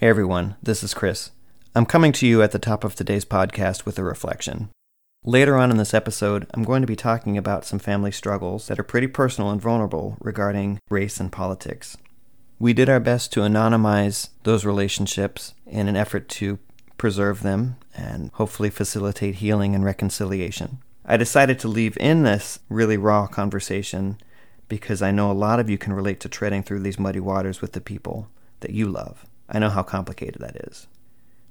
Hey everyone, this is Chris. I'm coming to you at the top of today's podcast with a reflection. Later on in this episode, I'm going to be talking about some family struggles that are pretty personal and vulnerable regarding race and politics. We did our best to anonymize those relationships in an effort to preserve them and hopefully facilitate healing and reconciliation. I decided to leave in this really raw conversation because I know a lot of you can relate to treading through these muddy waters with the people that you love. I know how complicated that is.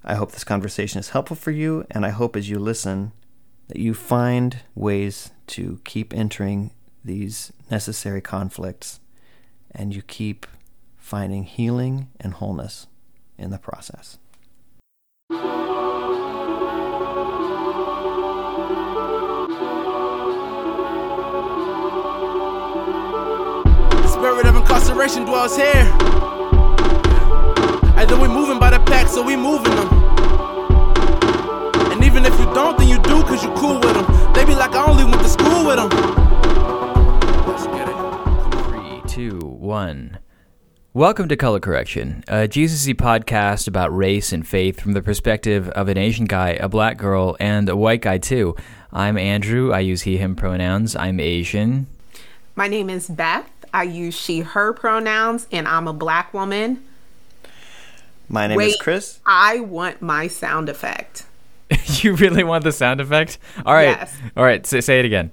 I hope this conversation is helpful for you, and I hope as you listen that you find ways to keep entering these necessary conflicts and you keep finding healing and wholeness in the process. The spirit of incarceration dwells here. Either we moving by the pack, so we moving them. And even if you don't, then you do, cause you cool with them. They be like, I only went to school with them. Let's get it. Three, two, one. Welcome to Color Correction, a GCC podcast about race and faith from the perspective of an Asian guy, a black girl, and a white guy, too. I'm Andrew. I use he, him pronouns. I'm Asian. My name is Beth. I use she, her pronouns, and I'm a black woman. My name is Chris. I want my sound effect. you really want the sound effect? All right. Yes. All right. Say, say it again.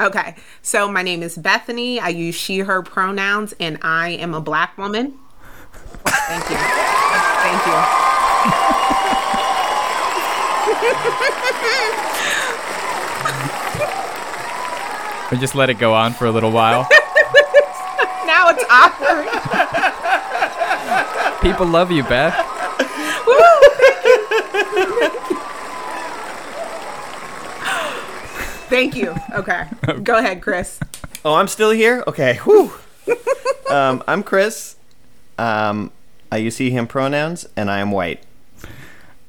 Okay, so my name is Bethany. I use she, her pronouns, and I am a black woman. Thank you. Thank you. Or just let it go on for a little while. Now it's awkward. People love you, Beth. Thank you. Okay, go ahead, Chris. Oh, I'm still here? Okay. Whew. um, I'm Chris. Um, I use he, him pronouns, and I am white.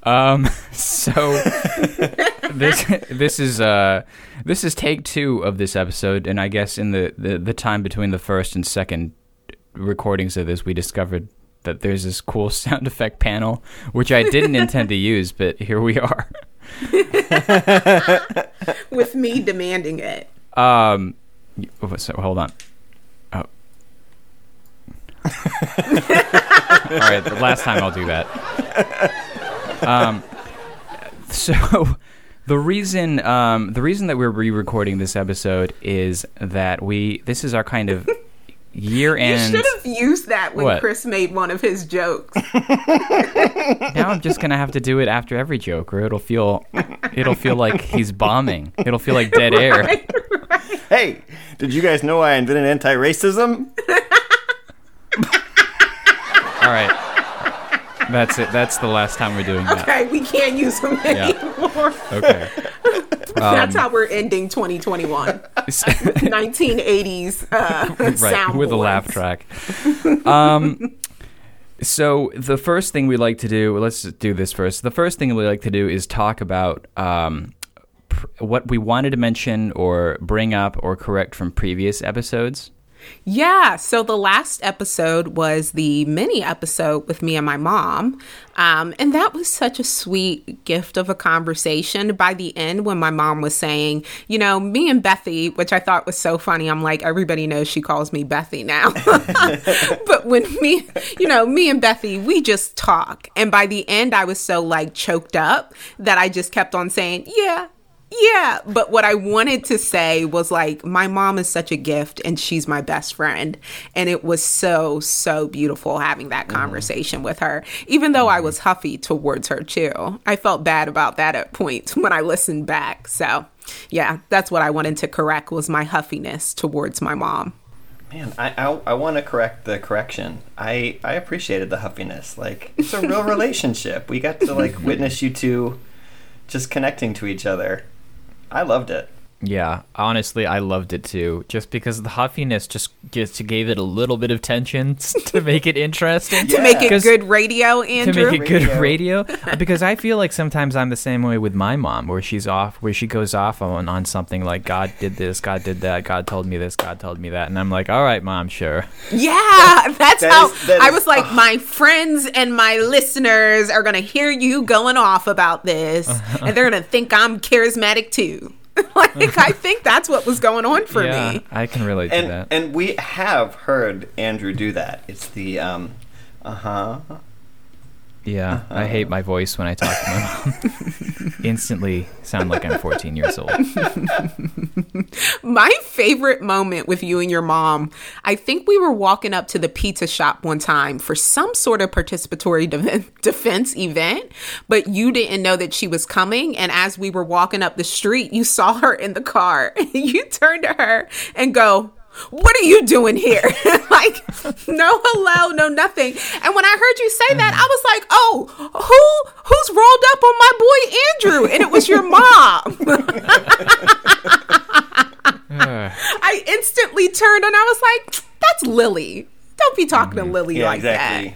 Um. So this this is uh this is take two of this episode, and I guess in the, the the time between the first and second recordings of this, we discovered that there's this cool sound effect panel, which I didn't intend to use, but here we are. With me demanding it. Um. So hold on. Oh. All right. The last time I'll do that. Um. So, the reason um, the reason that we're re-recording this episode is that we this is our kind of year end. You should have used that when What? Chris made one of his jokes. Now I'm just gonna have to do it after every joke, or it'll feel it'll feel like he's bombing. It'll feel like dead air. Hey, did you guys know I invented anti-racism? All right. That's it. That's the last time we're doing that. Okay, we can't use them Yeah. anymore. Okay. That's how we're ending 2021. 1980s uh, right with a laugh track. Um, so the first thing we like to do, let's do this first. The first thing we like to do is talk about um, pr- what we wanted to mention or bring up or correct from previous episodes. Yeah, so the last episode was the mini episode with me and my mom. Um, and that was such a sweet gift of a conversation. By the end, when my mom was saying, you know, me and Bethy, which I thought was so funny, I'm like, everybody knows she calls me Bethy now. but when me, you know, me and Bethy, we just talk. And by the end, I was so like choked up that I just kept on saying, yeah, yeah, but what I wanted to say was like, my mom is such a gift and she's my best friend. And it was so, so beautiful having that mm-hmm. conversation with her, even though I mm-hmm. was huffy towards her too. I felt bad about that at points when I listened back. So, yeah, that's what I wanted to correct was my huffiness towards my mom. Man, I I, I want to correct the correction. I I appreciated the huffiness. Like it's a real relationship. We got to like witness you two just connecting to each other. I loved it. Yeah, honestly, I loved it too. Just because the huffiness just just gave it a little bit of tension to make it interesting. to make it good radio, and to make it good Radio. radio Uh, because I feel like sometimes I'm the same way with my mom where she's off where she goes off on, on something like God did this God did that God told me this God told me that and I'm like all right mom sure Yeah, that's That how is- that I is- was like, my friends and my listeners are gonna hear you going off about this, and they're gonna think I'm charismatic too. like, I think that's what was going on for yeah me. I can relate to And that and we have heard Andrew do that. It's the um, uh huh. Yeah I hate my voice when I talk to my mom instantly sound like I'm 14 years old My favorite moment with you and your mom, I think we were walking up to the pizza shop one time for some sort of participatory de- defense event, but you didn't know that she was coming. And as we were walking up the street, you saw her in the car. you turned to her and go, what are you doing here? like, no hello, no nothing. And when I heard you say that, I was like, oh, who who's rolled up on my boy Andrew? And it was your mom. I instantly turned and I was like, that's Lily. Don't be talking to mm-hmm. Lily Yeah, like exactly.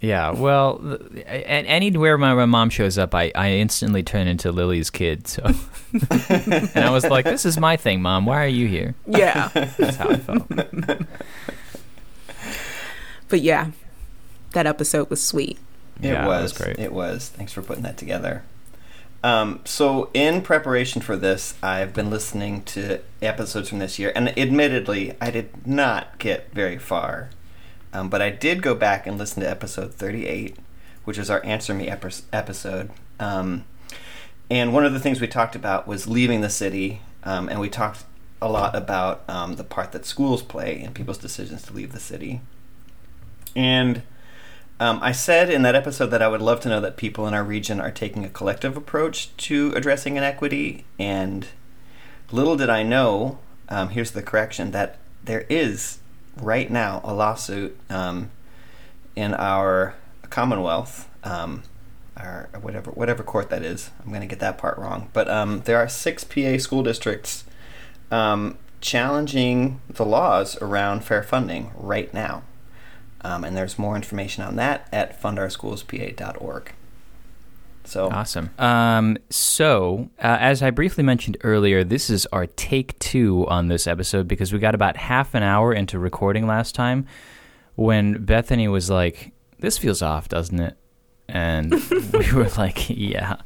Yeah well and anywhere my, my mom shows up I, I instantly turn into Lily's kid so and I was like this is my thing mom why are you here. Yeah. that's how I felt but yeah, that episode was sweet. It Yeah, that was. was great. It was. Thanks for putting that together. Um, so, in preparation for this, I've been listening to episodes from this year, and admittedly, I did not get very far. Um, but I did go back and listen to episode 38, which is our Answer Me epi- episode. Um, and one of the things we talked about was leaving the city, um, and we talked a lot about um, the part that schools play in people's decisions to leave the city. And um, I said in that episode that I would love to know that people in our region are taking a collective approach to addressing inequity. And little did I know, um, here's the correction, that there is right now a lawsuit um, in our Commonwealth, um, our whatever whatever court that is. I'm going to get that part wrong, but um, there are six PA school districts um, challenging the laws around fair funding right now. Um, and there's more information on that at fundourschoolspa.org. So, Awesome. Um, so, uh, as I briefly mentioned earlier, this is our take two on this episode because we got about half an hour into recording last time when Bethany was like, This feels off, doesn't it? And we were like, Yeah.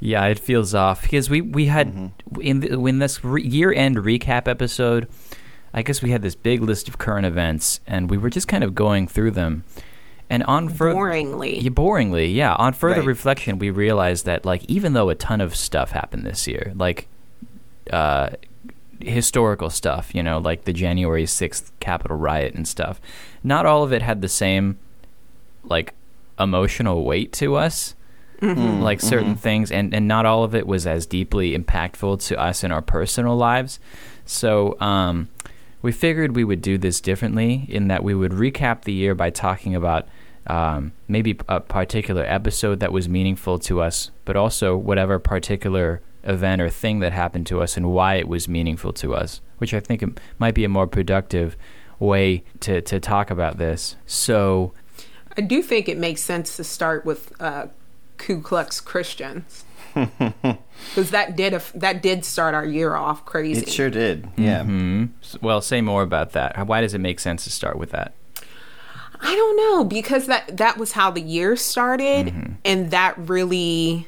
Yeah, it feels off because we, we had in the, when this re- year end recap episode, I guess we had this big list of current events and we were just kind of going through them. And on further Boringly. yeah, boringly, yeah. On further Right. reflection, we realized that like even though a ton of stuff happened this year, like uh, historical stuff, you know, like the January sixth Capitol riot and stuff, not all of it had the same like emotional weight to us. Like certain things, and, and not all of it was as deeply impactful to us in our personal lives. So, um, we figured we would do this differently in that we would recap the year by talking about um, maybe a particular episode that was meaningful to us, but also whatever particular event or thing that happened to us and why it was meaningful to us, which I think might be a more productive way to, to talk about this. So, I do think it makes sense to start with uh, Ku Klux Christians. Because that did a, that did start our year off crazy. it sure did. Yeah. hmm well, say more about that. Why does it make sense to start with that? I don't know because that that was how the year started, Mm-hmm. and that really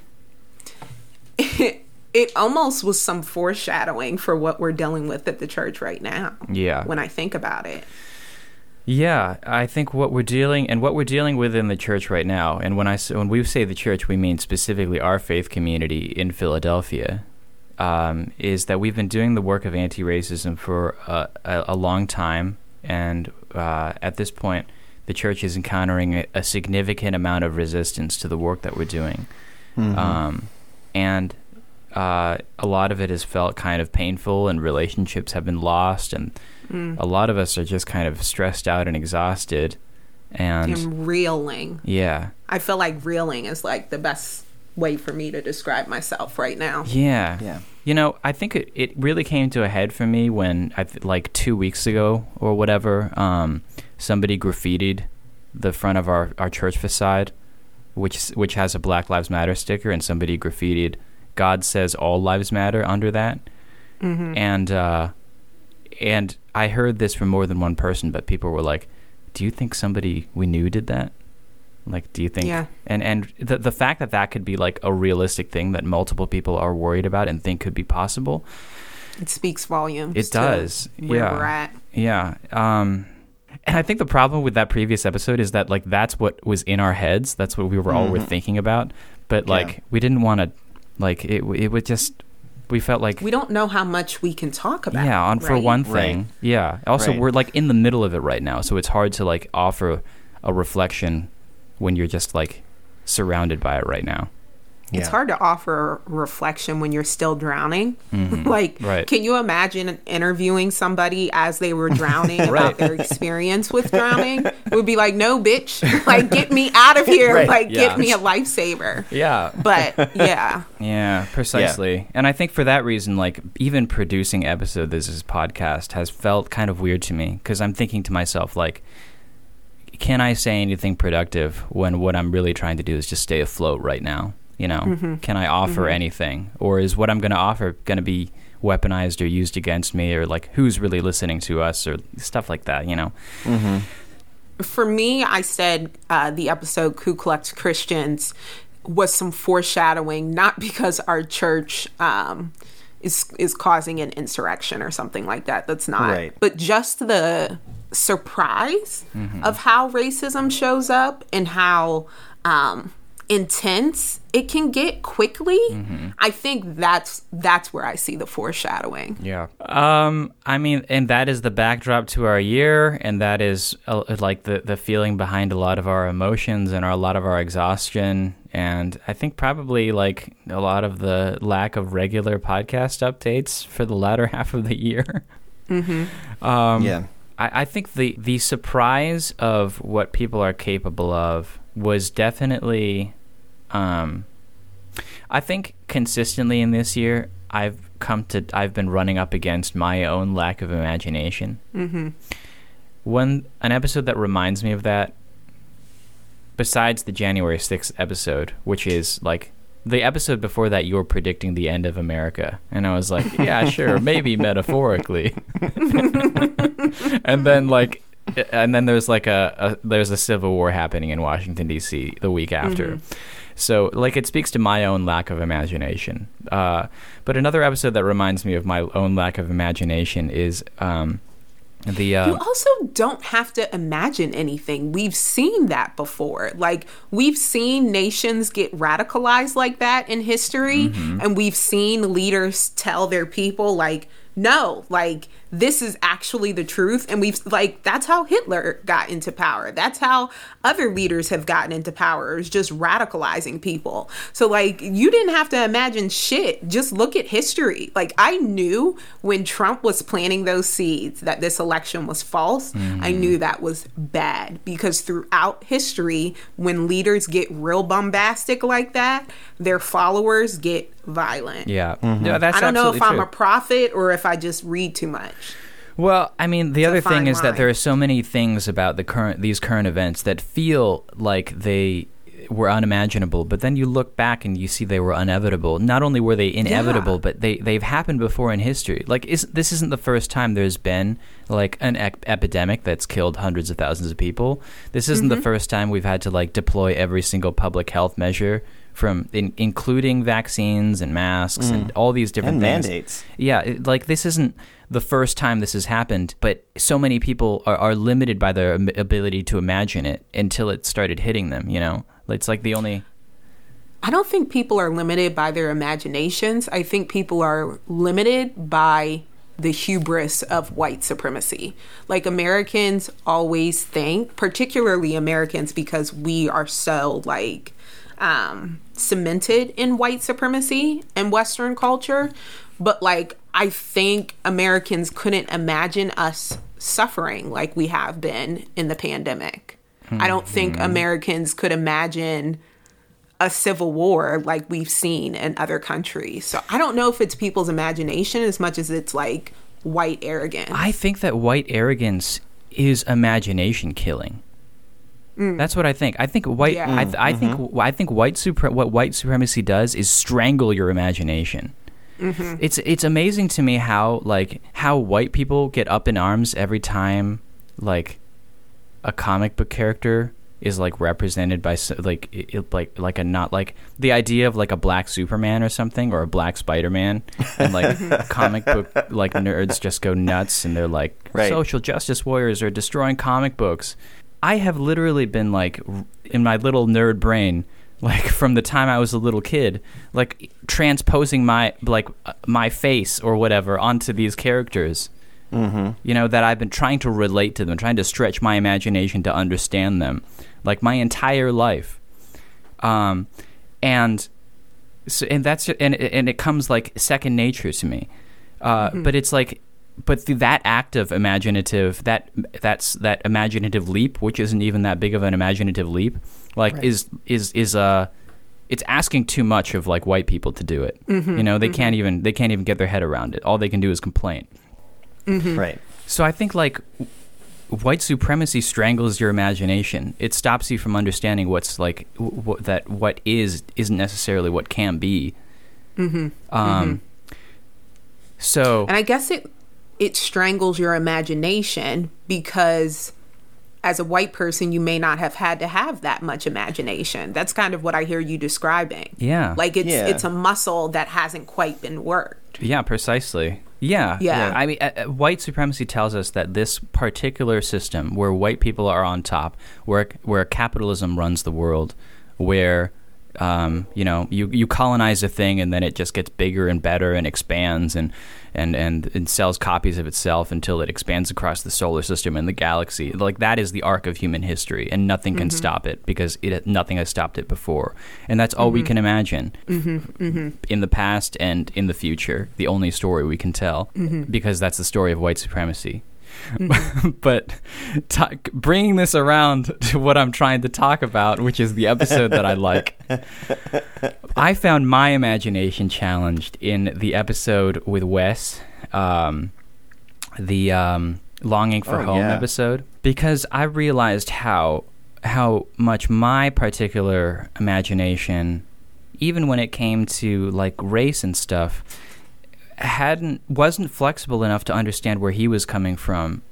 It, it, almost was some foreshadowing for what we're dealing with at the church right now. Yeah. when I think about it, Yeah, I think what we're dealing and what we're dealing with in the church right now, and when I when we say the church, we mean specifically our faith community in Philadelphia, um, is that we've been doing the work of anti-racism for a, a, a long time, and uh, at this point, the church is encountering a, a significant amount of resistance to the work that we're doing, um, and uh, a lot of it has felt kind of painful, and relationships have been lost, and a lot of us are just kind of stressed out and exhausted, and and reeling. yeah, I feel like reeling is like the best way for me to describe myself right now. yeah, Yeah. You know, I think it, it really came to a head for me when I th- like two weeks ago or whatever, um, somebody graffitied the front of our, our church facade, which which has a Black Lives Matter sticker, and somebody graffitied "God says all lives matter" under that, and uh, and I heard this from more than one person, but people were like, "Do you think somebody we knew did that?" Like, do you think? Yeah. And and the the fact that that could be like a realistic thing that multiple people are worried about and think could be possible, It speaks volumes. it does. Where yeah. we're at. Yeah. Um, and I think the problem with that previous episode is that like that's what was in our heads. That's what we were all were thinking about. But like Yeah. we didn't want to, like it. It would just. We felt like We don't know how much we can talk about. yeah, on for right? one thing. Right. Yeah. Also, Right. we're like in the middle of it right now, so it's hard to like offer a reflection when you're just like surrounded by it right now. It's hard to offer reflection when you're still drowning. like, Mm-hmm. Right. can you imagine interviewing somebody as they were drowning Right. about their experience with drowning? It would be like, no, bitch, like, get me out of here. Right. Like, Yeah. get me a lifesaver. Yeah. But yeah, Yeah, precisely. And I think for that reason, like even producing episode this is podcast has felt kind of weird to me because I'm thinking to myself like, can I say anything productive when what I'm really trying to do is just stay afloat right now? You know, can I offer anything, or is what I'm going to offer going to be weaponized or used against me, or like who's really listening to us, or stuff like that? You know? for me, I said uh, the episode Ku Klux Christians was some foreshadowing, not because our church um, is is causing an insurrection or something like that. That's not. Right. But just the surprise of how racism shows up and how um, intense it can get quickly. I think that's that's where I see the foreshadowing. Yeah. Um. I mean, and that is the backdrop to our year, and that is uh, like the the feeling behind a lot of our emotions and our, a lot of our exhaustion, and I think probably like a lot of the lack of regular podcast updates for the latter half of the year. Um, yeah. I, I think the the surprise of what people are capable of was definitely, um, I think consistently in this year I've come to I've been running up against my own lack of imagination. Mm-hmm. One an episode that reminds me of that, besides the January sixth episode, which is like. The episode before that, you were predicting the end of America, and I was like, "Yeah, sure, maybe metaphorically." and then like and then there's like a, a there's a civil war happening in Washington D.C. the week after. So like it speaks to my own lack of imagination. Uh, but another episode that reminds me of my own lack of imagination is um, the uh, You also don't have to imagine anything. We've seen that before. Like, we've seen nations get radicalized like that in history, and we've seen leaders tell their people, like, no, like, this is actually the truth. And we've, like, that's how Hitler got into power. That's how other leaders have gotten into power, is just radicalizing people. So, like, you didn't have to imagine shit. Just look at history. Like, I knew when Trump was planting those seeds that this election was false. I mm-hmm. knew that was bad because throughout history, when leaders get real bombastic like that, their followers get violent. yeah, mm-hmm. No, that's I don't know if absolutely I'm true. a prophet or if I just read too much. Well, I mean, the other thing is that there are so many things about the current these current events that feel like they were unimaginable, but then you look back and you see they were inevitable. Not only were they inevitable, Yeah. but they they've happened before in history. Like is, this isn't the first time there's been like an ec- epidemic that's killed hundreds of thousands of people. This isn't Mm-hmm. the first time we've had to like deploy every single public health measure from in, including vaccines and masks and all these different And things. mandates. Yeah, it, like this isn't the first time this has happened, but so many people are, are limited by their ability to imagine it until it started hitting them. You know, it's like the only. I don't think people are limited by their imaginations. I think people are limited by the hubris of white supremacy. Like Americans always think, particularly Americans, because we are so like um, cemented in white supremacy and Western culture. But like, I think Americans couldn't imagine us suffering like we have been in the pandemic. I don't think hmm. Americans could imagine a civil war like we've seen in other countries. So I don't know if it's people's imagination as much as it's like white arrogance. I think that white arrogance is imagination killing. Mm. That's what I think. I think white. Yeah. I, th- I think. Mm-hmm. I think white super. What white supremacy does is strangle your imagination. Mm-hmm. It's it's amazing to me how like how white people get up in arms every time like a comic book character is like represented by like it, it- like like a not like the idea of like a black Superman or something or a black Spider Man and like mm-hmm. comic book like nerds just go nuts and they're like Right. social justice warriors are destroying comic books. I have literally been like in my little nerd brain like from the time I was a little kid like transposing my like uh, my face or whatever onto these characters. You know that i've been trying to relate to them trying to stretch my imagination to understand them like my entire life. Um and so and that's and and it comes like second nature to me. Uh but it's like but th- that act of imaginative that that's that imaginative leap which isn't even that big of an imaginative leap like is is is uh it's asking too much of like white people to do it you know they can't even they can't even get their head around it all they can do is complain Right. so I think like white supremacy strangles your imagination. It stops you from understanding what's like w- w- that what is isn't necessarily what can be. Mm-hmm. Um. So And I guess it it strangles your imagination because as a white person you may not have had to have that much imagination. That's kind of what I hear you describing. Yeah. Like it's Yeah. it's a muscle that hasn't quite been worked. yeah, precisely. Yeah. Yeah. I mean, uh, uh, white supremacy tells us that this particular system, where white people are on top, where where capitalism runs the world, where um, you know you you colonize a thing and then it just gets bigger and better and expands and and and, and sells copies of itself until it expands across the solar system and the galaxy. Like that is the arc of human history, and nothing can mm-hmm. stop it because it nothing has stopped it before, and that's all we mm-hmm. can imagine mm-hmm. in the past and in the future. The only story we can tell because that's the story of white supremacy. but ta bringing this around to what I'm trying to talk about, which is the episode that I like, I found my imagination challenged in the episode with Wes, um, the um, longing for Oh, home yeah. episode, because I realized how how much my particular imagination, even when it came to like race and stuff, hadn't wasn't flexible enough to understand where he was coming from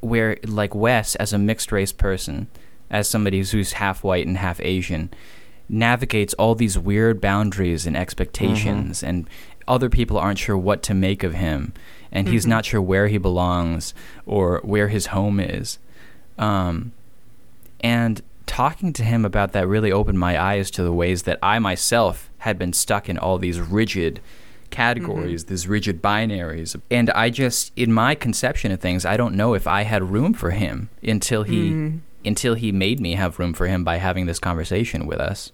where like Wes as a mixed race person as somebody who's- who's half white and half Asian navigates all these weird boundaries and expectations and other people aren't sure what to make of him and he's not sure where he belongs or where his home is. Um, and talking to him about that really opened my eyes to the ways that I myself had been stuck in all these rigid categories, mm-hmm. these rigid binaries. And I just, in my conception of things, I don't know if I had room for him until he mm. until he made me have room for him by having this conversation with us.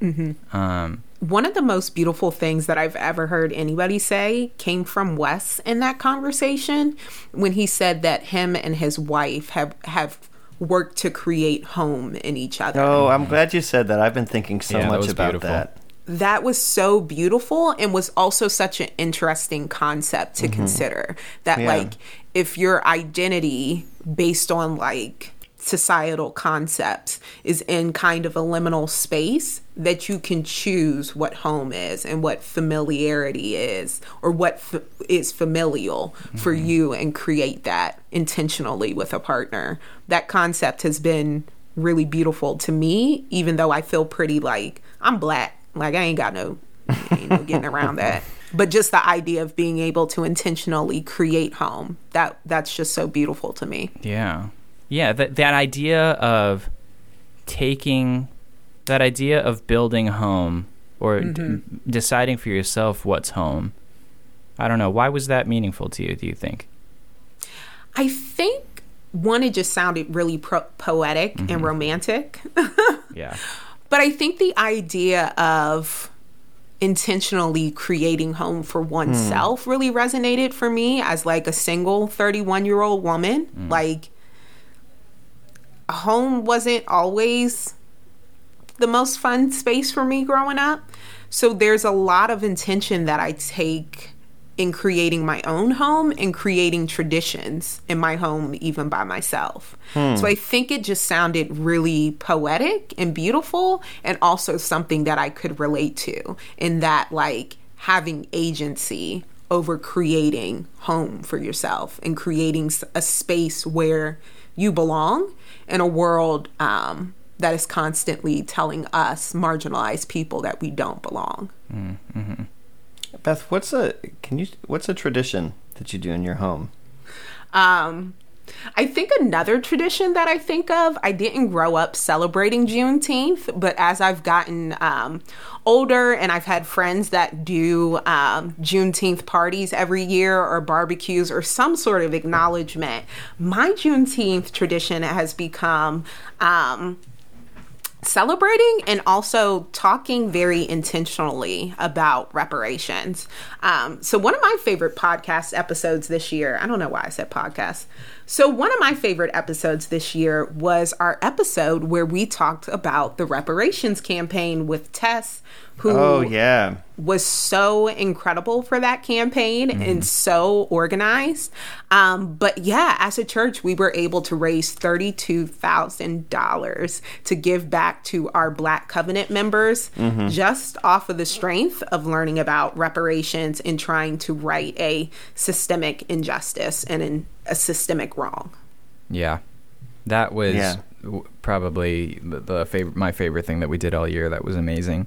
Mm-hmm. Um, One of the most beautiful things that I've ever heard anybody say came from Wes in that conversation when he said that him and his wife have have worked to create home in each other. Oh, I'm glad you said that. I've been thinking so Yeah, much was about beautiful. that. That was so beautiful and was also such an interesting concept to consider that Mm-hmm. Yeah. like if your identity based on like societal concepts is in kind of a liminal space that you can choose what home is and what familiarity is or what f- is familial for Mm-hmm. you and create that intentionally with a partner that concept has been really beautiful to me even though i feel pretty like i'm black like I ain't got no, ain't no getting around that. But just the idea of being able to intentionally create home that that's just so beautiful to me. Yeah. Yeah, that that idea of taking that idea of building home or d- mm-hmm. deciding for yourself what's home. I don't know. Why was that meaningful to you, do you think? I think one, it just sounded really pro- poetic and mm-hmm. romantic. Yeah. But I think the idea of intentionally creating home for oneself really resonated for me as like a single 31 year old woman. Mm. Like, home wasn't always the most fun space for me growing up. So there's a lot of intention that I take in creating my own home and creating traditions in my home, even by myself. Hmm. So I think it just sounded really poetic and beautiful, and also something that I could relate to in that, like, having agency over creating home for yourself and creating a space where you belong in a world um, that is constantly telling us marginalized people that we don't belong. Mm, mm-hmm. Beth, what's a can you what's a tradition that you do in your home? Um, I think another tradition that I think of, I didn't grow up celebrating Juneteenth, but as I've gotten um, older and I've had friends that do um, Juneteenth parties every year or barbecues or some sort of acknowledgement, my Juneteenth tradition has become. Um, celebrating and also talking very intentionally about reparations. Um, so, one of my favorite podcast episodes this year, I don't know why I said podcast. So, one of my favorite episodes this year was our episode where we talked about the reparations campaign with Tess, who Oh yeah. was so incredible for that campaign and so organized. Um, but yeah, as a church, we were able to raise $32,000 to give back to our Black Covenant members just off of the strength of learning about reparations and trying to right a systemic injustice and an, a systemic wrong. Yeah, that was Yeah. probably the, the favorite, my favorite thing that we did all year. That was amazing.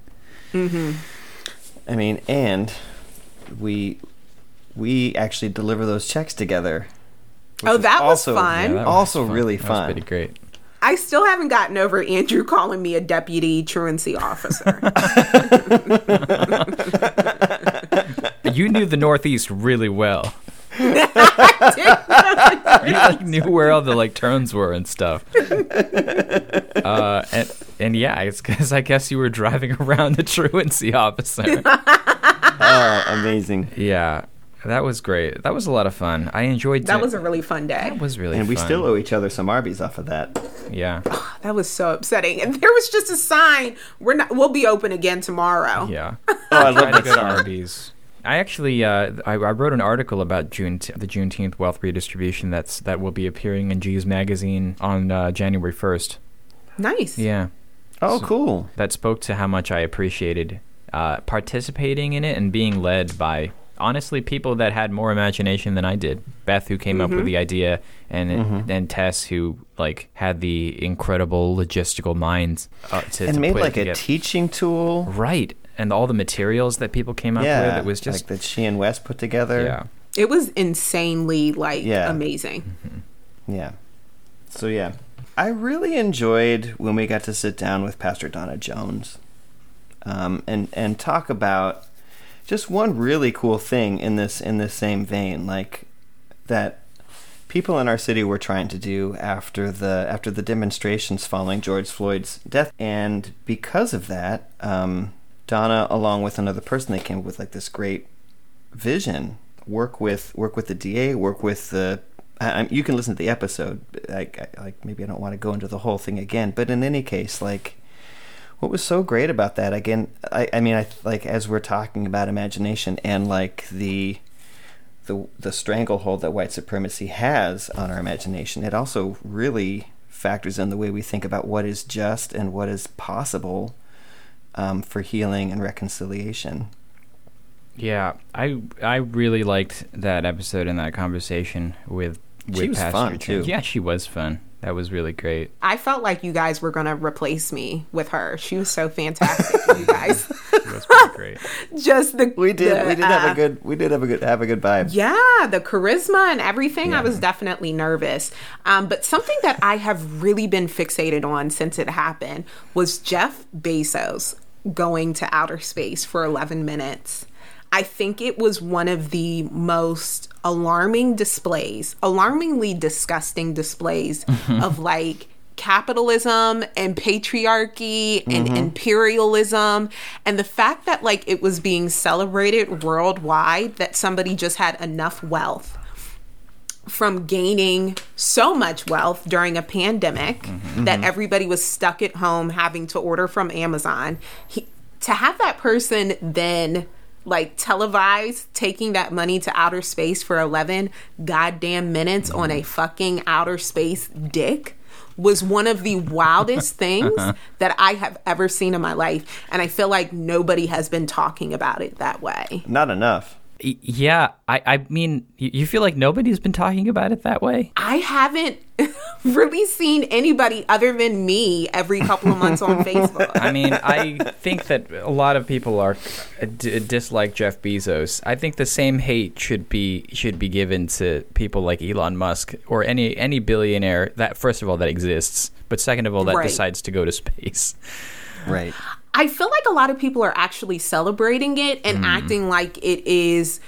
Mm-hmm. I mean, and we we actually deliver those checks together. Oh, is that was also- fun. Yeah, that was Also fun. really That fun. was pretty great. I still haven't gotten over Andrew calling me a deputy truancy officer. You knew the Northeast really well. you like knew where all the like turns were and stuff. Uh, and and yeah, it's because I guess you were driving around the truancy officer. Oh, amazing. yeah, that was great. That was a lot of fun. I enjoyed. that it. was a really fun day. That was really And we fun. still owe each other some Arby's off of that. yeah That was so upsetting. And there was just a sign, we're not we'll be open again tomorrow. yeah. Oh, I love Try to that go to. Arby's. I actually uh, I, I wrote an article about June the Juneteenth wealth redistribution that's that will be appearing in Geez magazine on uh, January first. Nice. Yeah, Oh, cool. that spoke to how much I appreciated uh, participating in it and being led by honestly people that had more imagination than I did. Beth, who came up Mm-hmm. with the idea, and and Tess, who like had the incredible logistical minds uh, to, And to made put it like a teaching tool. right, and all the materials that people came up Yeah, with. It was just like that she and Wes put together. yeah. It was insanely like Yeah. amazing. Yeah. So yeah, I really enjoyed when we got to sit down with Pastor Donna Jones, um, and and talk about just one really cool thing in this in this same vein, like that people in our city were trying to do after the after the demonstrations following George Floyd's death, and because of that, um, Donna, along with another person, they came up with like this great vision. Work with work with the DA, work with the. I, I- you can listen to the episode. Like like maybe I don't want to go into the whole thing again, but in any case, like what was so great about that again i, I mean i like as we're talking about imagination and like the the the stranglehold that white supremacy has on our imagination it also really factors in the way we think about what is just and what is possible um, for healing and reconciliation Yeah, I I really liked that episode and that conversation with with She was Pastor fun, too. Yeah, she was fun. That was really great. I felt like you guys were gonna replace me with her. She was so fantastic, you guys. She was pretty great. Just the we did the, we did have uh, a good we did have a good have a good vibe Yeah, the charisma and everything. I was definitely nervous. Um, but something that I have really been fixated on since it happened was Jeff Bezos going to outer space for 11 minutes. I think it was one of the most alarming displays, alarmingly disgusting displays mm-hmm. of like capitalism and patriarchy and mm-hmm. imperialism and the fact that like it was being celebrated worldwide that somebody just had enough wealth from gaining so much wealth during a pandemic Mm-hmm. that mm-hmm. everybody was stuck at home having to order from Amazon. He, to have that person then like televise taking that money to outer space for 11 goddamn minutes on a mm-hmm. fucking outer space dick was one of the wildest things uh-huh. that I have ever seen in my life. And I feel like nobody has been talking about it that way. Not enough. Y- Yeah, I, I mean, you feel like nobody's been talking about it that way? I haven't really seen anybody other than me every couple of months on Facebook. I mean, I think that a lot of people are uh, d- dislike Jeff Bezos. I think the same hate should be should be given to people like Elon Musk or any any billionaire that first of all that exists, but second of all that Right. decides to go to space. Right. I feel like a lot of people are actually celebrating it and Mm. acting like it is,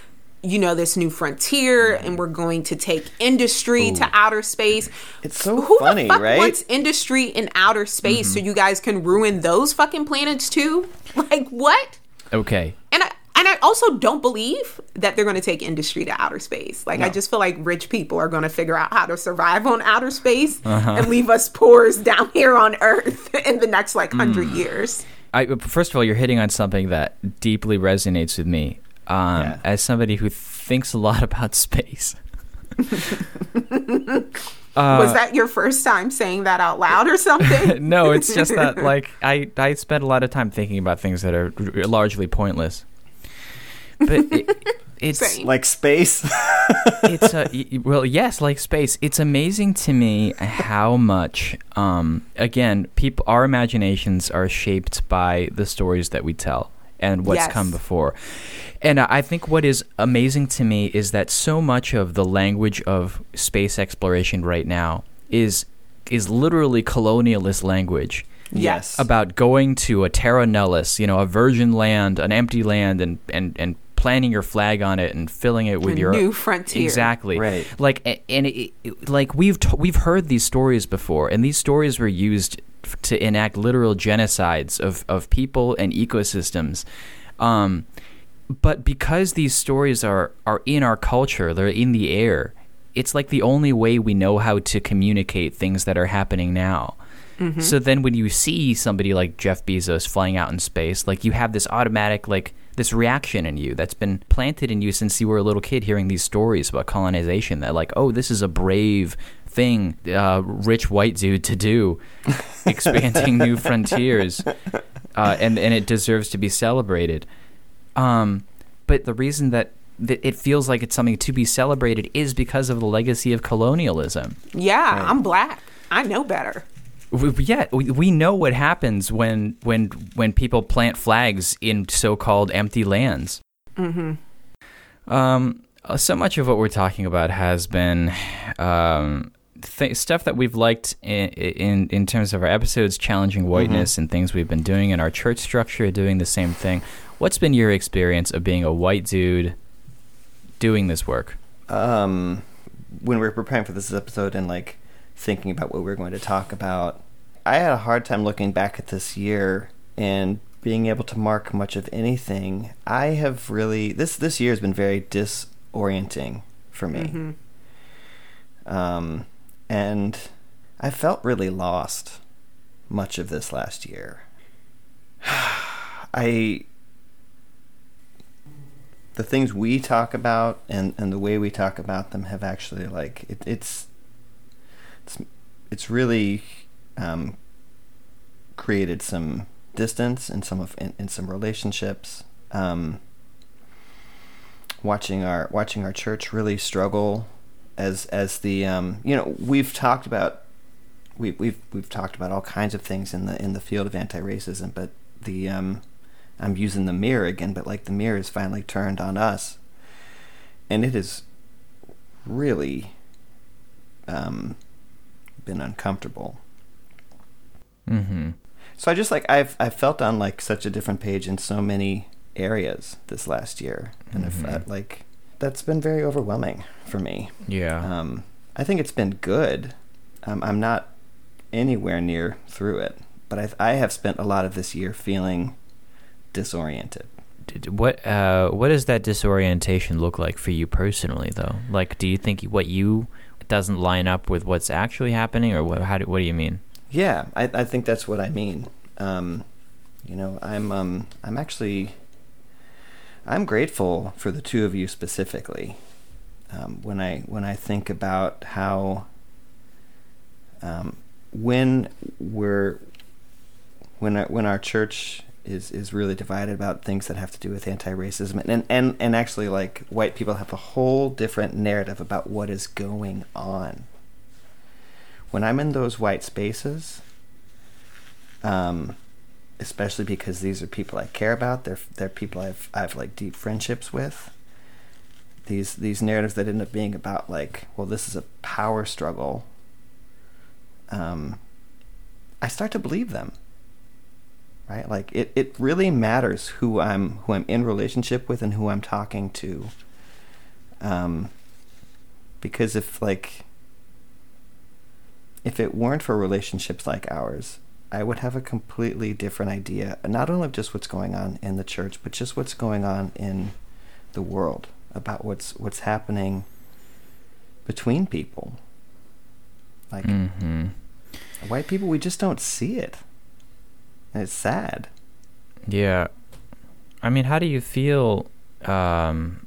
you know, this new frontier and mm. we're going to take industry to outer space. It's so Who funny, the fuck right? wants industry in outer space so mm-hmm. you guys can ruin those fucking planets too? Like what? Okay. And I and I also don't believe that they're going to take industry to outer space. Like I just feel like rich people are going to figure out how to survive on outer space uh-huh. and leave us poors down here on Earth in the next like hundred mm. years. I, first of all, you're hitting on something that deeply resonates with me. Um, Yeah. As somebody who thinks a lot about space. Was that your first time saying that out loud or something? no, it's just that like I I spend a lot of time thinking about things that are r- largely pointless. But it, it's Same. Like space. it's a y- well yes like space it's amazing to me how much um again people our imaginations are shaped by the stories that we tell and what's Yes. come before and i I think what is amazing to me is that so much of the language of space exploration right now is is literally colonialist language yes. about going to a terra nullius, you know, a virgin land, an empty land, and and and planting your flag on it and filling it with A your new frontier. Exactly. Right. Like and it, it- like we've t- we've heard these stories before, and these stories were used f- to enact literal genocides of of people and ecosystems. Um, but because these stories are are in our culture, they're in the air. It's like the only way we know how to communicate things that are happening now. So then when you see somebody like Jeff Bezos flying out in space, like you have this automatic like this reaction in you that's been planted in you since you were a little kid hearing these stories about colonization that like, oh, this is a brave thing, uh, rich white dude to do, expanding new frontiers, uh, and and it deserves to be celebrated. Um, but the reason that that it feels like it's something to be celebrated is because of the legacy of colonialism. Yeah, I'm black. I know better. We, we- yeah, we, we know what happens when when when people plant flags in so-called empty lands. Mm-hmm. Um, uh, so much of what we're talking about has been um, th- stuff that we've liked in, in in terms of our episodes, challenging whiteness and things we've been doing in our church structure, doing the same thing. What's been your experience of being a white dude doing this work? um, when we were preparing for this episode and like thinking about what we were going to talk about, I had a hard time looking back at this year and being able to mark much of anything. I have really this this year has been very disorienting for me, um, and I felt really lost much of this last year. I the things we talk about and, and the way we talk about them have actually like it, it's it's it's really um, created some distance in some of in, in some relationships. Um, watching our watching our church really struggle as as the um, you know we've talked about we, we've we've talked about all kinds of things in the in the field of anti-racism, but the um, I'm using the mirror again, but like the mirror is finally turned on us, and it has really um, been uncomfortable. Mm-hmm. So I just like I've I've felt on like such a different page in so many areas this last year, and Mm-hmm. I felt like that's been very overwhelming for me. Yeah. Um, I think it's been good. Um, I'm not anywhere near through it, but I, I have spent a lot of this year feeling disoriented what uh, what does that disorientation look like for you personally, though? Like, do you think what you doesn't line up with what's actually happening, or what? How do, what do you mean? Yeah, I, I think that's what I mean. Um, you know, I'm um, I'm actually I'm grateful for the two of you specifically. Um, when I when I think about how um, when we're when our, when our church is is really divided about things that have to do with anti-racism and, and and actually like white people have a whole different narrative about what is going on when i'm in those white spaces um especially because these are people i care about they're they're people i've i've like deep friendships with these these narratives that end up being about like well this is a power struggle um i start to believe them right? Like it, it really matters who i'm who i'm in relationship with and who i'm talking to um because if like if it weren't for relationships like ours i would have a completely different idea not only of just what's going on in the church but just what's going on in the world about what's what's happening between people like Mm-hmm. white people we just don't see it and it's sad Yeah. I mean, how do you feel? Um,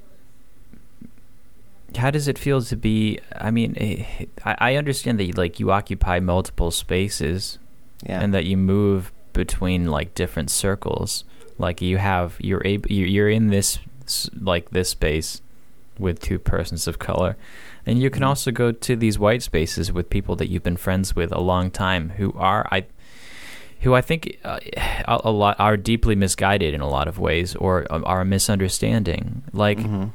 how does it feel to be? I mean, eh, I, I understand that you, like you occupy multiple spaces yeah and that you move between like different circles. Like you have, you're able, you're in this like this space with two persons of color, and you can Mhm. also go to these white spaces with people that you've been friends with a long time who are I who I think uh, a, a lot are deeply misguided in a lot of ways or um, are a misunderstanding. Like, Mhm.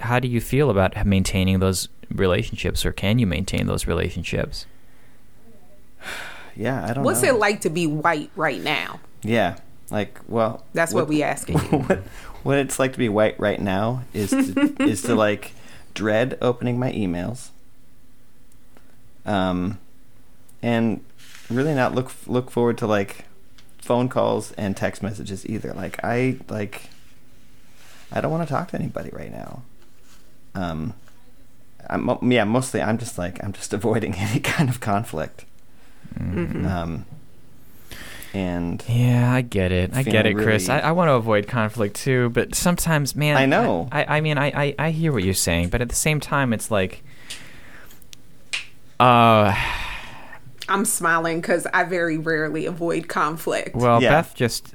How do you feel about maintaining those relationships, or can you maintain those relationships? yeah i don't What's know it like to be white right now? Yeah, like well, That's what we asking. What, what it's like to be white right now is to, is to like dread opening my emails, um, and really not look look forward to like phone calls and text messages either. Like I like I don't want to talk to anybody right now. Um, I'm yeah, mostly I'm just like I'm just avoiding any kind of conflict. Mhm. Um, and Yeah, I get it. I get it, Feeling Chris. really- I, I want to avoid conflict too, but sometimes, man, I know. I, I, I mean, I, I, I hear what you're saying, but at the same time, it's like, uh, I'm smiling because I very rarely avoid conflict. well, Yeah. Beth just,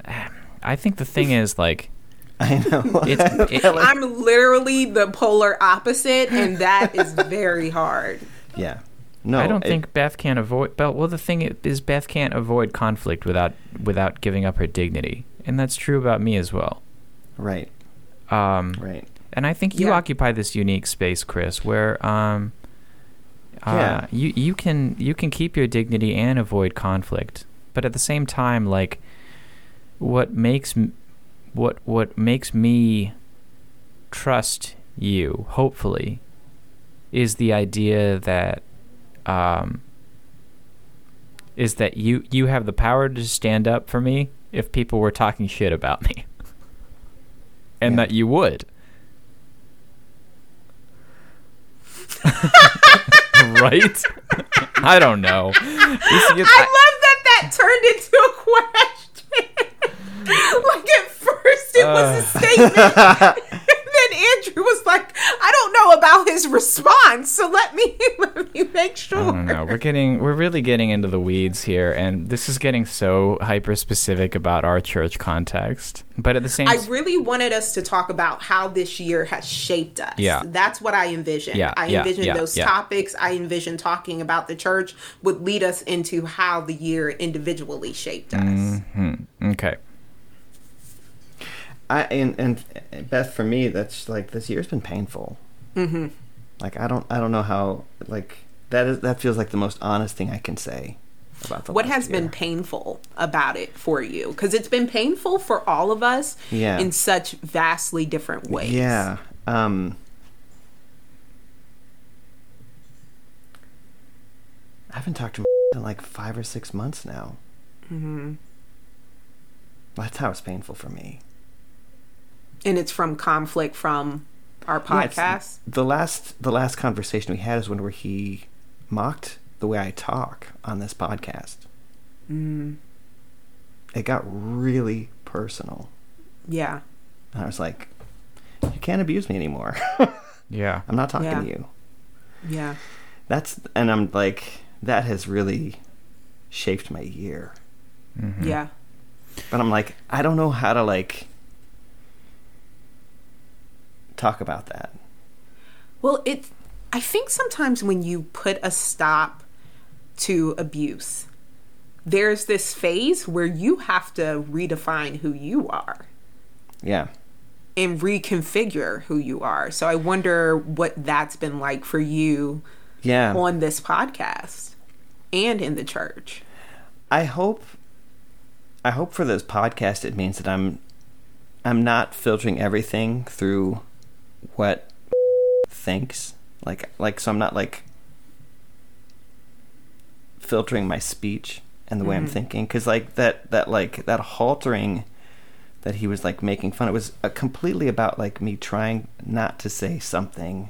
I think the thing is like, I know. It's- it- I'm literally the polar opposite, and that is very hard. yeah. No, I don't it- think Beth can avoid. But well, the thing is, Beth can't avoid conflict without without giving up her dignity, and that's true about me as well. Right. Um, Right. and I think you Yeah. occupy this unique space, Chris, where um, uh, Yeah. you you can you can keep your dignity and avoid conflict, but at the same time, like what makes m- what what makes me trust you, hopefully, is the idea that um, is that you you have the power to stand up for me if people were talking shit about me, and Yeah. that you would. right? I don't know. It's- I love that that turned into a question. like it was a statement, and then Andrew was like, "I don't know about his response, so let me let me make sure." Don't. We're getting we're really getting into the weeds here, and this is getting so hyper specific about our church context. But at the same I really wanted us to talk about how this year has shaped us. Yeah. That's what I envisioned. Yeah, I yeah, envisioned yeah, those yeah. topics. I envisioned talking about the church would lead us into how the year individually shaped us. Mm-hmm. okay. I and and Beth, for me, that's like this year's been painful. Mm-hmm. Like I don't I don't know how like that is that feels like the most honest thing I can say about the. What has been painful about it for you? Because it's been painful for all of us Yeah. in such vastly different ways. Yeah. Um. I haven't talked to my in like five or six months now. Mm-hmm. That's how it's painful for me. And it's from conflict from our Yeah, podcast. the last the last conversation we had is when where he mocked the way I talk on this podcast. Mm. It got really personal. Yeah. And I was like, you can't abuse me anymore. Yeah. I'm not talking Yeah. to you. Yeah. That's and I'm like that has really shaped my year. Mm-hmm. Yeah. But I'm like I don't know how to like talk about that. Well, it I think sometimes when you put a stop to abuse, there's this phase where you have to redefine who you are Yeah. and reconfigure who you are. So I wonder what that's been like for you Yeah. on this podcast and in the church. I hope I hope for this podcast it means that I'm I'm not filtering everything through what thinks. Like like so I'm not like filtering my speech and the way I'm mm-hmm. thinking cuz like that that like that haltering that he was like making fun it was uh, completely about like me trying not to say something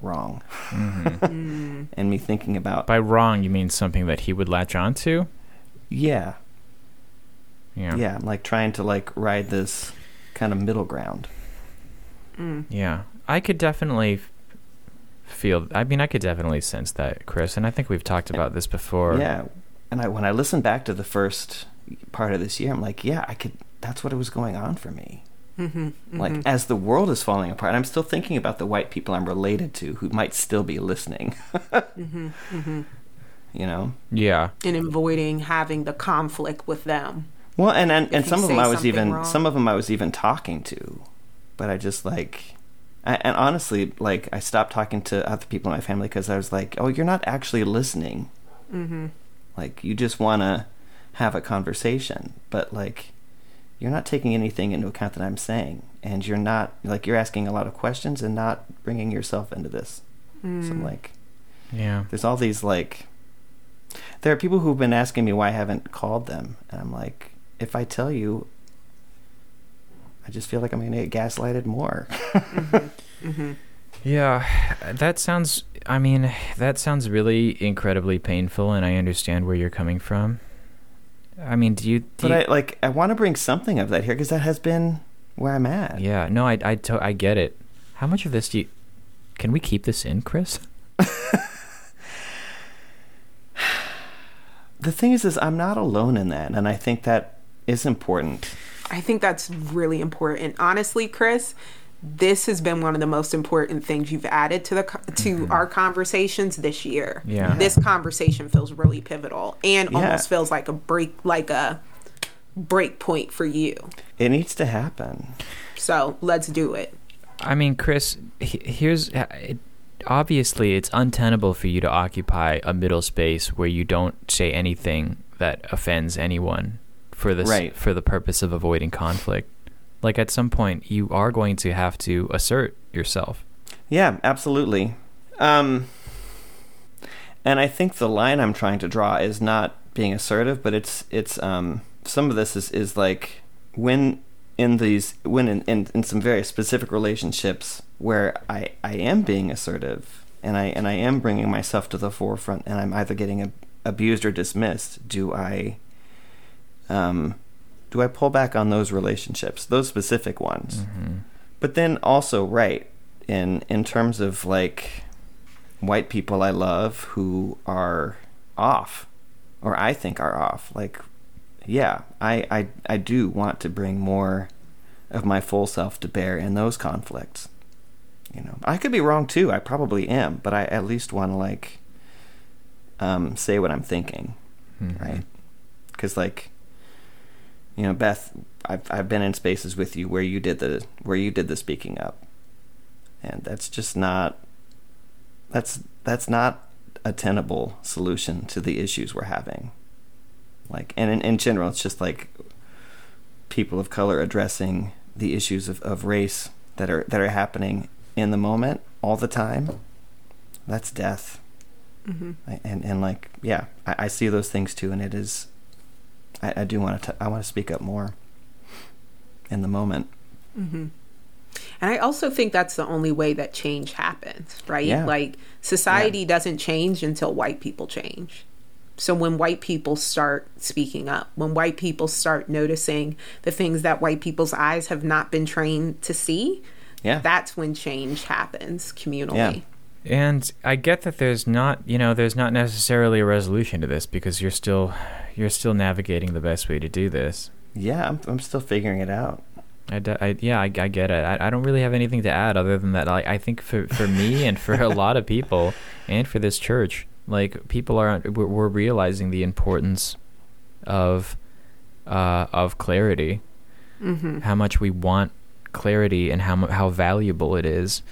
wrong. Mm-hmm. Mm. and me thinking about By wrong, you mean something that he would latch onto? yeah, Yeah. yeah i'm like trying to like ride this kind of middle ground Mm. Yeah. I could definitely feel, I mean, I could definitely sense that, Chris. And I think we've talked about this before. yeah and i when i listen back to the first part of this year i'm like yeah i could that's what it was going on for me mm-hmm. like mm-hmm. as the world is falling apart i'm still thinking about the white people i'm related to who might still be listening mm-hmm. you know Yeah. And avoiding having the conflict with them. well and and, and some of them i was even wrong. some of them i was even talking to but i just like I, and honestly like i stopped talking to other people in my family because i was like oh you're not actually listening Mm-hmm. Like you just want to have a conversation, but like you're not taking anything into account that I'm saying, and you're not like you're asking a lot of questions and not bringing yourself into this. So Mm. I'm like, Yeah. there's all these like, there are people who've been asking me why I haven't called them, and I'm like, if I tell you, I just feel like I'm going to get gaslighted more. Yeah, that sounds. I mean, that sounds really incredibly painful, and I understand where you're coming from. I mean, do you? Do but you I like I want to bring something of that here because that has been where I'm at. yeah, no, I, I, to, I get it. How much of this do you? Can we keep this in, Chris? The thing is, is I'm not alone in that, and I think that is important. I think that's really important. Honestly, Chris, this has been one of the most important things you've added to the co- to our conversations this year. Mm-hmm. Yeah. This conversation feels really pivotal and Yeah. almost feels like a break like a break point for you. It needs to happen. So, let's do it. I mean, Chris, he- here's it, obviously it's untenable for you to occupy a middle space where you don't say anything that offends anyone for this Right. for the purpose of avoiding conflict. Like at some point, you are going to have to assert yourself. Yeah, absolutely. Um, and I think the line I'm trying to draw is not being assertive, but it's it's um, some of this is, is like when in these when in, in, in some very specific relationships where I, I am being assertive and I and I am bringing myself to the forefront and I'm either getting ab- abused or dismissed. Do I um, do I pull back on those relationships, those specific ones? But then also, right in in terms of like white people I love who are off, or I think are off. Like, yeah, I I I do want to bring more of my full self to bear in those conflicts. You know, I could be wrong too. I probably am, but I at least want to like um, say what I'm thinking, right? Because like you know, Beth, I've I've been in spaces with you where you did the where you did the speaking up, and that's just not that's that's not a tenable solution to the issues we're having. Like, and in, in general, it's just like people of color addressing the issues of, of race that are that are happening in the moment all the time. That's death. Mm-hmm. I- And and like yeah, I, I see those things too, and it is I, I do want to. I want to speak up more in the moment. Mm-hmm. And I also think that's the only way that change happens, right? Yeah. Like society doesn't change until white people change. So when white people start speaking up, when white people start noticing the things that white people's eyes have not been trained to see, Yeah. that's when change happens communally. Yeah. And I get that there's not, you know, there's not necessarily a resolution to this because you're still, you're still navigating the best way to do this. yeah, I'm, I'm still figuring it out. I, d- I- yeah, I, I get it. I, I don't really have anything to add other than that. I, I think for, for me and for a lot of people and for this church, like people are we're, we're realizing the importance of uh, of clarity, Mm-hmm. how much we want clarity, and how how valuable it is.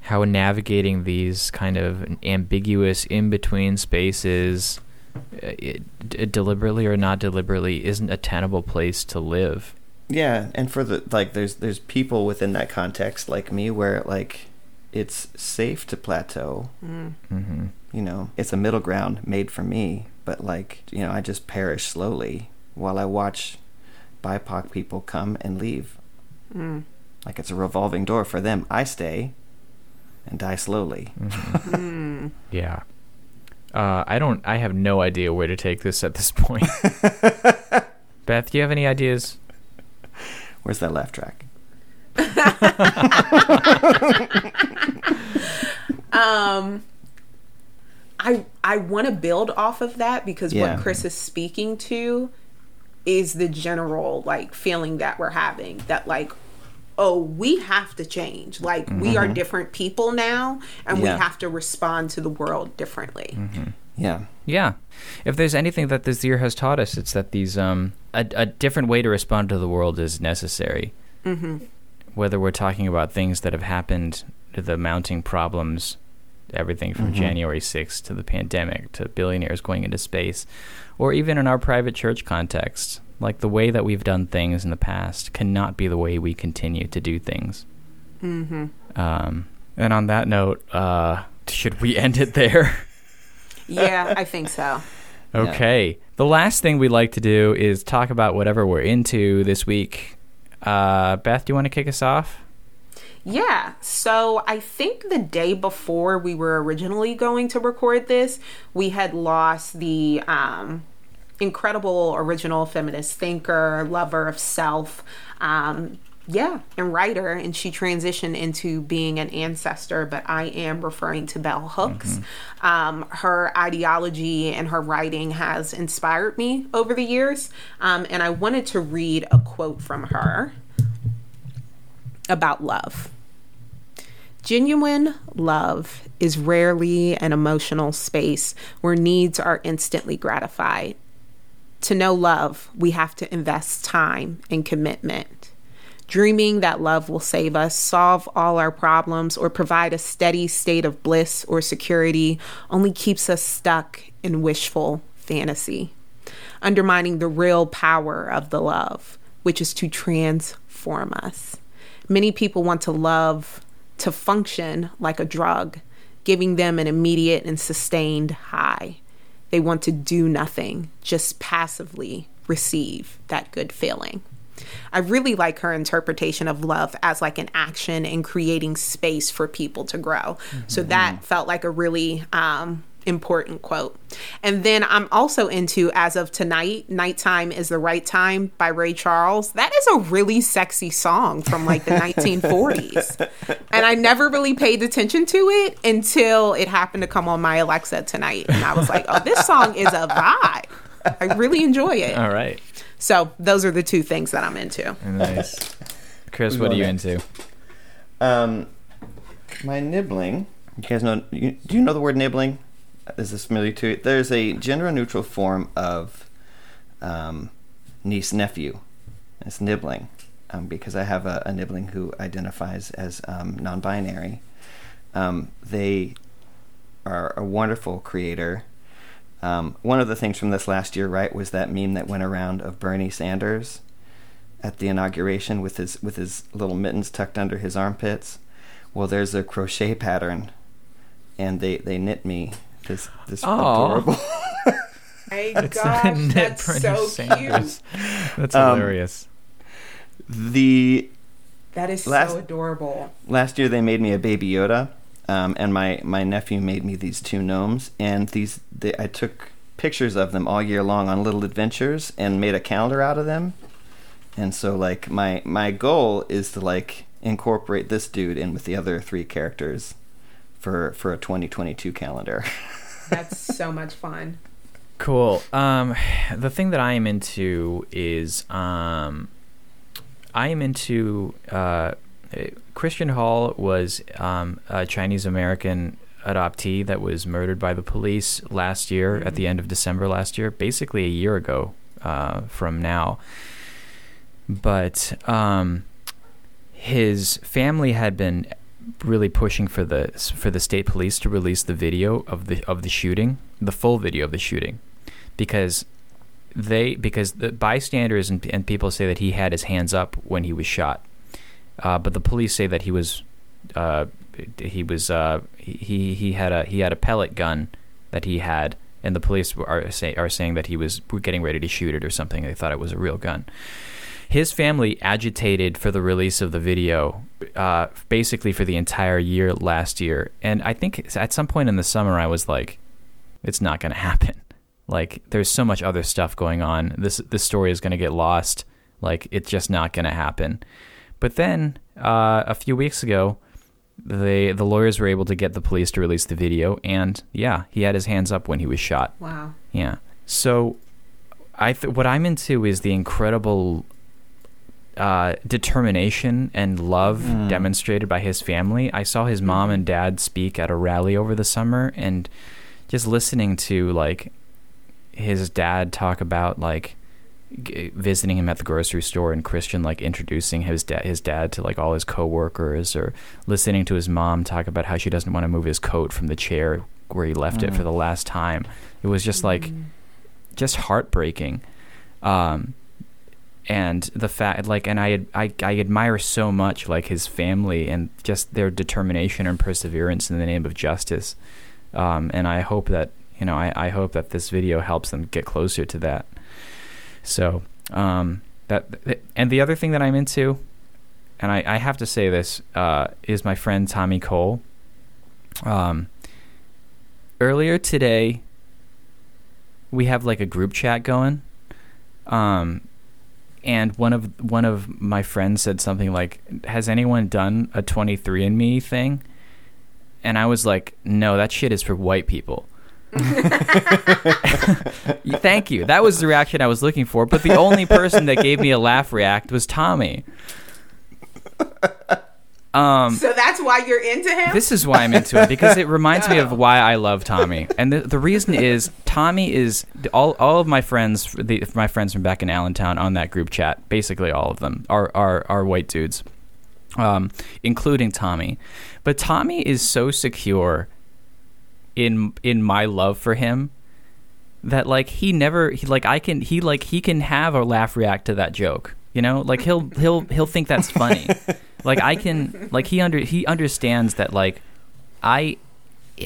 How navigating these kind of ambiguous in between spaces, uh, it, deliberately or not deliberately, isn't a tenable place to live. Yeah, and for the like, there's there's people within that context like me where like it's safe to plateau. Mm-hmm. You know, it's a middle ground made for me. But like, you know, I just perish slowly while I watch BIPOC people come and leave. Mm. Like it's a revolving door for them. I stay and die slowly. Mm. Yeah. Uh, I don't. I have no idea where to take this at this point. Beth, do you have any ideas? Where's that laugh track? Um I I want to build off of that because Yeah. what Chris is speaking to is the general like feeling that we're having that like oh we have to change like we are different people now and Mm-hmm. Yeah. we have to respond to the world differently Yeah. Yeah. If there's anything that this year has taught us, it's that these um a, a different way to respond to the world is necessary. Mm-hmm. Whether we're talking about things that have happened, the mounting problems, everything from January 6th to the pandemic to billionaires going into space, or even in our private church context, like the way that we've done things in the past cannot be the way we continue to do things. Mm-hmm. Um, and on that note, uh, should we end it there? yeah i think so Okay. The last thing we like to do is talk about whatever we're into this week. Uh, Beth, do you want to kick us off? Yeah. So I think the day before we were originally going to record this, we had lost the um, incredible original feminist thinker, lover of self. Um, yeah, and writer, and she transitioned into being an ancestor, but I am referring to Bell Hooks. Um, her ideology and her writing has inspired me over the years, um, and I wanted to read a quote from her about love. Genuine love is rarely an emotional space where needs are instantly gratified. To know love, we have to invest time and commitment. Dreaming that love will save us, solve all our problems, or provide a steady state of bliss or security only keeps us stuck in wishful fantasy, undermining the real power of the love, which is to transform us. Many people want to love to function like a drug, giving them an immediate and sustained high. They want to do nothing, just passively receive that good feeling. I really like her interpretation of love as like an action and creating space for people to grow. So that felt like a really um, important quote. And then I'm also into As of Tonight, Nighttime is the Right Time by Ray Charles. That is a really sexy song from like the 1940s. And I never really paid attention to it until it happened to come on my Alexa tonight. And I was like, oh, this song is a vibe. I really enjoy it. All right. So those are the two things that I'm into. Nice. Chris, what are you into? Um, my nibbling. You guys know? You, do you know the word nibbling? Is this familiar to you? There's a gender-neutral form of um, niece nephew. It's nibbling, um, because I have a, a nibbling who identifies as um, non-binary. Um, they are a wonderful creator. Um, one of the things from this last year, right, was that meme that went around of Bernie Sanders at the inauguration with his with his little mittens tucked under his armpits. Well, there's a crochet pattern, and they they knit me this this Aw. adorable. My Knit Bernie Sanders. That's Um, hilarious. the That is Last- so adorable. Last year they made me a baby Yoda, um, and my, my nephew made me these two gnomes, and these they, I took pictures of them all year long on little adventures and made a calendar out of them. And so like my my goal is to like incorporate this dude in with the other three characters for for a 2022 calendar. That's so much fun. Cool. Um, the thing that I am into is um, I am into uh, Christian Hall was um, a Chinese American adoptee that was murdered by the police last year at the end of December last year, basically a year ago uh, from now. But um, his family had been really pushing for the for the state police to release the video of the of the shooting, the full video of the shooting, because they because the bystanders and, and people say that he had his hands up when he was shot, uh, but the police say that he was uh, he was uh, he he had a he had a pellet gun that he had, and the police are say are saying that he was getting ready to shoot it or something. They thought it was a real gun. His family agitated for the release of the video, uh, basically for the entire year last year. And I think at some point in the summer, I was like, "It's not going to happen." Like, there's so much other stuff going on. This this story is going to get lost. Like, it's just not going to happen. But then uh, a few weeks ago, the the lawyers were able to get the police to release the video, and yeah, he had his hands up when he was shot. Wow. Yeah. So, I th- what I'm into is the incredible uh, determination and love demonstrated by his family. I saw his mom and dad speak at a rally over the summer, and just listening to like his dad talk about like g- visiting him at the grocery store and Christian like introducing his dad his dad to like all his coworkers or listening to his mom talk about how she doesn't want to move his coat from the chair where he left it for the last time. It was just like just heartbreaking. Um and the fact like and I, I I admire so much like his family and just their determination and perseverance in the name of justice. Um and I hope that you know, I, I hope that this video helps them get closer to that. So, um, that and the other thing that I'm into, and I, I have to say this, uh, is my friend Tommy Cole. Um, earlier today, we have like a group chat going, um, and one of one of my friends said something like, "Has anyone done a 23andMe thing?" And I was like, "No, that shit is for white people." Thank you. That was the reaction I was looking for. But the only person that gave me a laugh react was Tommy. Um, So that's why you're into him? this is why I'm into it because it reminds me of why I love Tommy, and the, the reason is Tommy is all all of my friends, the, my friends from back in Allentown on that group chat, basically all of them are are, are white dudes, um, including Tommy. But Tommy is so secure in in my love for him that like he never he like I can he like he can have a laugh react to that joke. You know, like he'll he'll he'll think that's funny. like I can like he under he understands that like I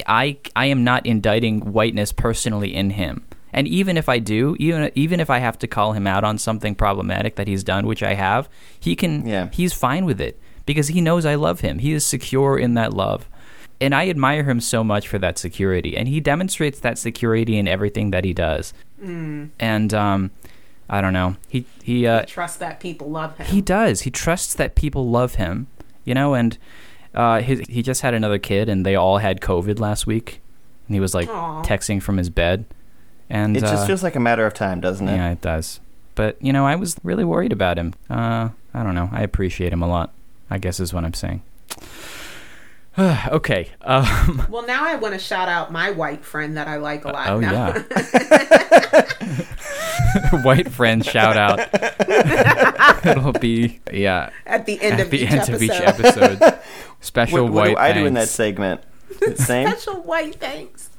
I I am not indicting whiteness personally in him. And even if I do, even even if I have to call him out on something problematic that he's done, which I have, he can Yeah. he's fine with it because he knows I love him. He is secure in that love. And I admire him so much for that security. And he demonstrates that security in everything that he does. And um I don't know. He he uh Trust that people love him. he does. He trusts that people love him, you know, and uh, his, he just had another kid, and they all had COVID last week, and he was like Aw. texting from his bed, and It just uh, feels like a matter of time, doesn't it? yeah, it does. But you know, I was really worried about him. Uh, I don't know. I appreciate him a lot. I guess is what I'm saying. okay. Um, well, now I want to shout out my white friend that I like a lot. oh No. yeah. White friend shout out. It'll be yeah At the end at of the each end episode. of each episode. Special What, what white. do I do in that segment? Same. Special white thanks.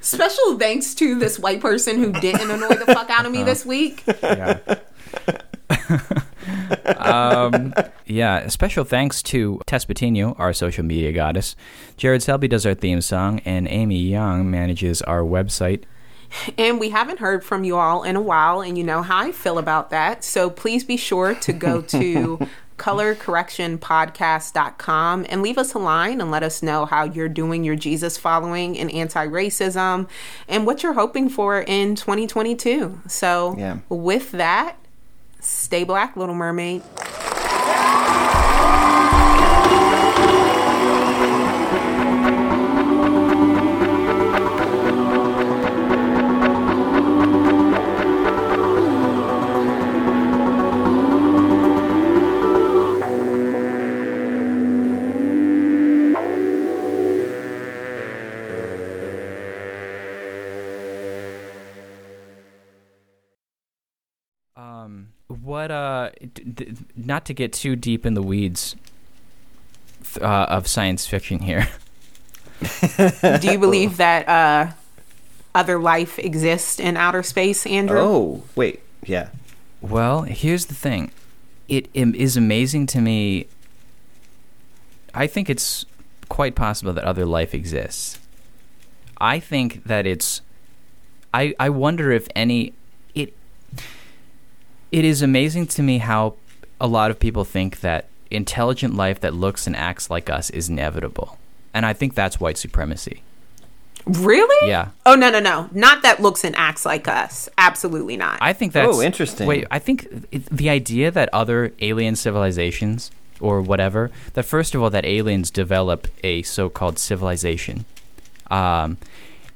Special thanks to this white person who didn't annoy the fuck out of me this week. yeah. Um, yeah. Special thanks to Tess Patino, our social media goddess. Jared Selby does our theme song, and Amy Young manages our website. And we haven't heard from you all in a while, and you know how I feel about that. So please be sure to go to colorcorrectionpodcast.com and leave us a line and let us know how you're doing your Jesus following and anti racism and what you're hoping for in 2022. So, Yeah. with that, stay black, Little Mermaid. What uh, d- d- not to get too deep in the weeds th- uh, of science fiction here. Do you believe that uh, other life exists in outer space, Andrew? Oh, wait. Yeah. Well, here's the thing. It im- is amazing to me. I think it's quite possible that other life exists. I think that it's. I I wonder if any. It. It is amazing to me how a lot of people think that intelligent life that looks and acts like us is inevitable, and I think that's white supremacy. Really? Yeah. Oh, no, no, no. Not that looks and acts like us. Absolutely not. I think that's Oh, interesting. Wait, I think the idea that other alien civilizations or whatever, that first of all, that aliens develop a so-called civilization, um,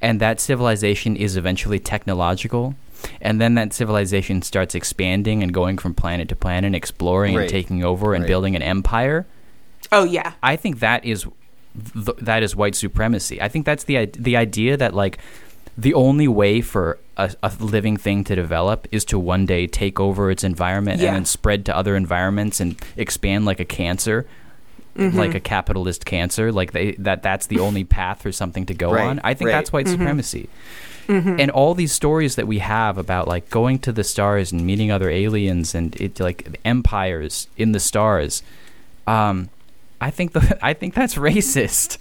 and that civilization is eventually technological, and then that civilization starts expanding and going from planet to planet, and exploring Right. and taking over and Right. building an empire. oh, yeah. I think that is th- that is white supremacy. I think that's the the idea that like the only way for a, a living thing to develop is to one day take over its environment Yeah. and then spread to other environments and expand like a cancer. Mm-hmm. Like a capitalist cancer, like they that that's the only path for something to go Right, on. I think right. that's white mm-hmm. supremacy. And all these stories that we have about like going to the stars and meeting other aliens and it like empires in the stars, um, I think the I think that's racist.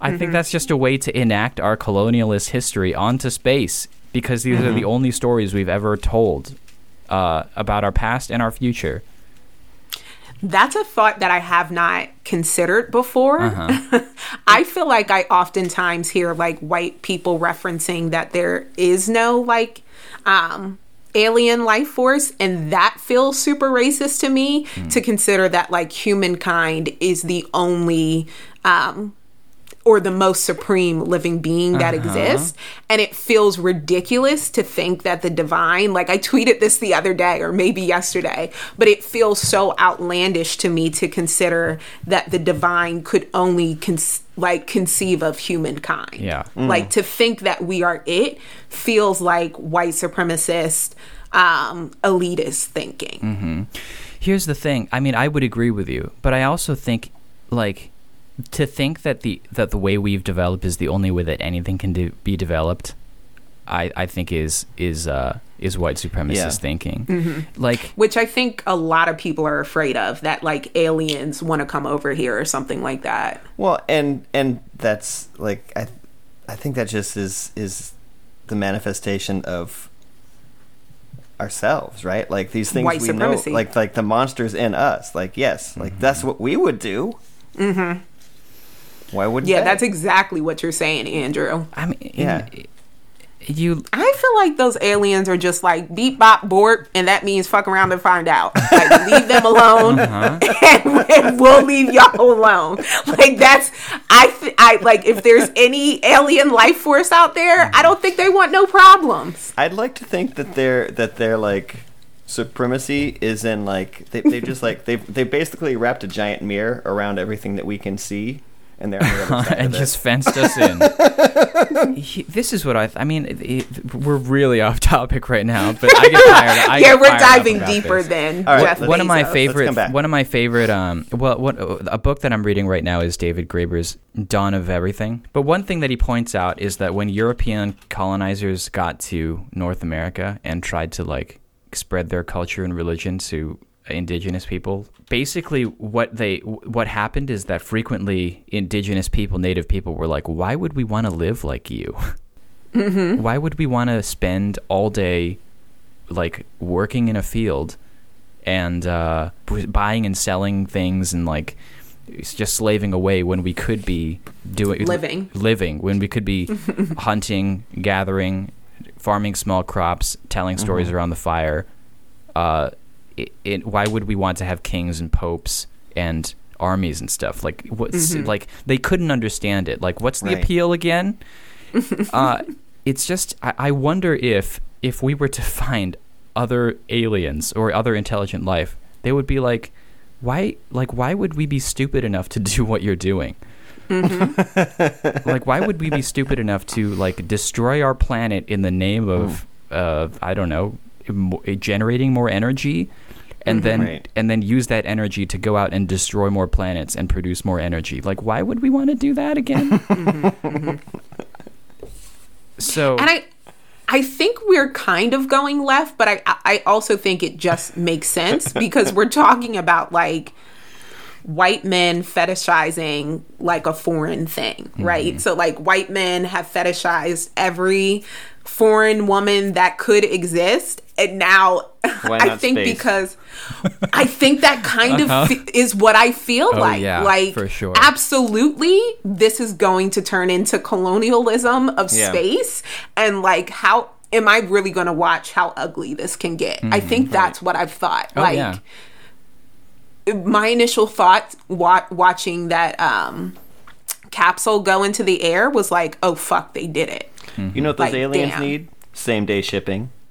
I think that's just a way to enact our colonialist history onto space because these are the only stories we've ever told uh, about our past and our future. That's a thought that I have not considered before. Uh-huh. I feel like I oftentimes hear like white people referencing that there is no like um alien life force and that feels super racist to me Hmm. to consider that like humankind is the only um or the most supreme living being that Uh-huh. exists. And it feels ridiculous to think that the divine, like I tweeted this the other day or maybe yesterday, but it feels so outlandish to me to consider that the divine could only con- like conceive of humankind. Yeah. Like to think that we are it feels like white supremacist, um, elitist thinking. Here's the thing. I mean, I would agree with you, but I also think like to think that the that the way we've developed is the only way that anything can do, be developed. I, I think is is uh, is white supremacist Yeah. thinking. Like Which I think a lot of people are afraid of that, like aliens want to come over here or something like that. Well, and and that's like I, I think that just is is the manifestation of ourselves, right? Like these things White we supremacy. know, like like the monsters in us. Like yes, like that's what we would do. Mm-hmm. Why wouldn't? Yeah, they? that's exactly what you're saying, Andrew. I mean, Yeah. you I feel like those aliens are just like beep bop board, and that means fuck around and find out. Like leave them alone, uh-huh. and, and we'll leave y'all alone. Like that's I th- I like if there's any alien life force out there, I don't think they want no problems. I'd like to think that they're that they're like supremacy is in like they they just like they they basically wrapped a giant mirror around everything that we can see, and they're on the and just fenced us in. He- this is what I. Th- I mean, it, it- we're really off topic right now, but I get tired. I yeah, get we're diving deeper this. than All right, Jeff let's- one of my favorite. One of my favorite um well what a book that I'm reading right now is David Graeber's Dawn of Everything. But one thing that he points out is that when European colonizers got to North America and tried to like spread their culture and religion to indigenous people, basically what they what happened is that frequently indigenous people, native people were like, "Why would we want to live like you?" Why would we want to spend all day like working in a field and uh, buying and selling things and like just slaving away when we could be doing Living. living when we could be hunting gathering farming small crops telling stories around the fire uh, it, it, why would we want to have kings and popes and armies and stuff? Like what's like they couldn't understand it. Like what's the Right. appeal again? Uh, it's just I, I wonder if if we were to find other aliens or other intelligent life they would be like why like why would we be stupid enough to do what you're doing? Like why would we be stupid enough to like destroy our planet in the name of uh, i don't know generating more energy and mm-hmm. then Right. and then use that energy to go out and destroy more planets and produce more energy like why would we want to do that again mm-hmm. so And I I think we're kind of going left, but I I also think it just makes sense because we're talking about like white men fetishizing like a foreign thing, mm-hmm. right? So like white men have fetishized every foreign woman that could exist and now I think space? because I think that kind of fe- is what I feel Uh-huh. Oh, like. yeah, like for sure. absolutely this is going to turn into colonialism of Yeah. space and like how am I really going to watch how ugly this can get? I think that's what I've thought. Mm-hmm. Oh, like yeah. my initial thought wa- watching that um capsule go into the air was like, "Oh fuck, they did it." You know what those Like, aliens damn. need? Same day shipping.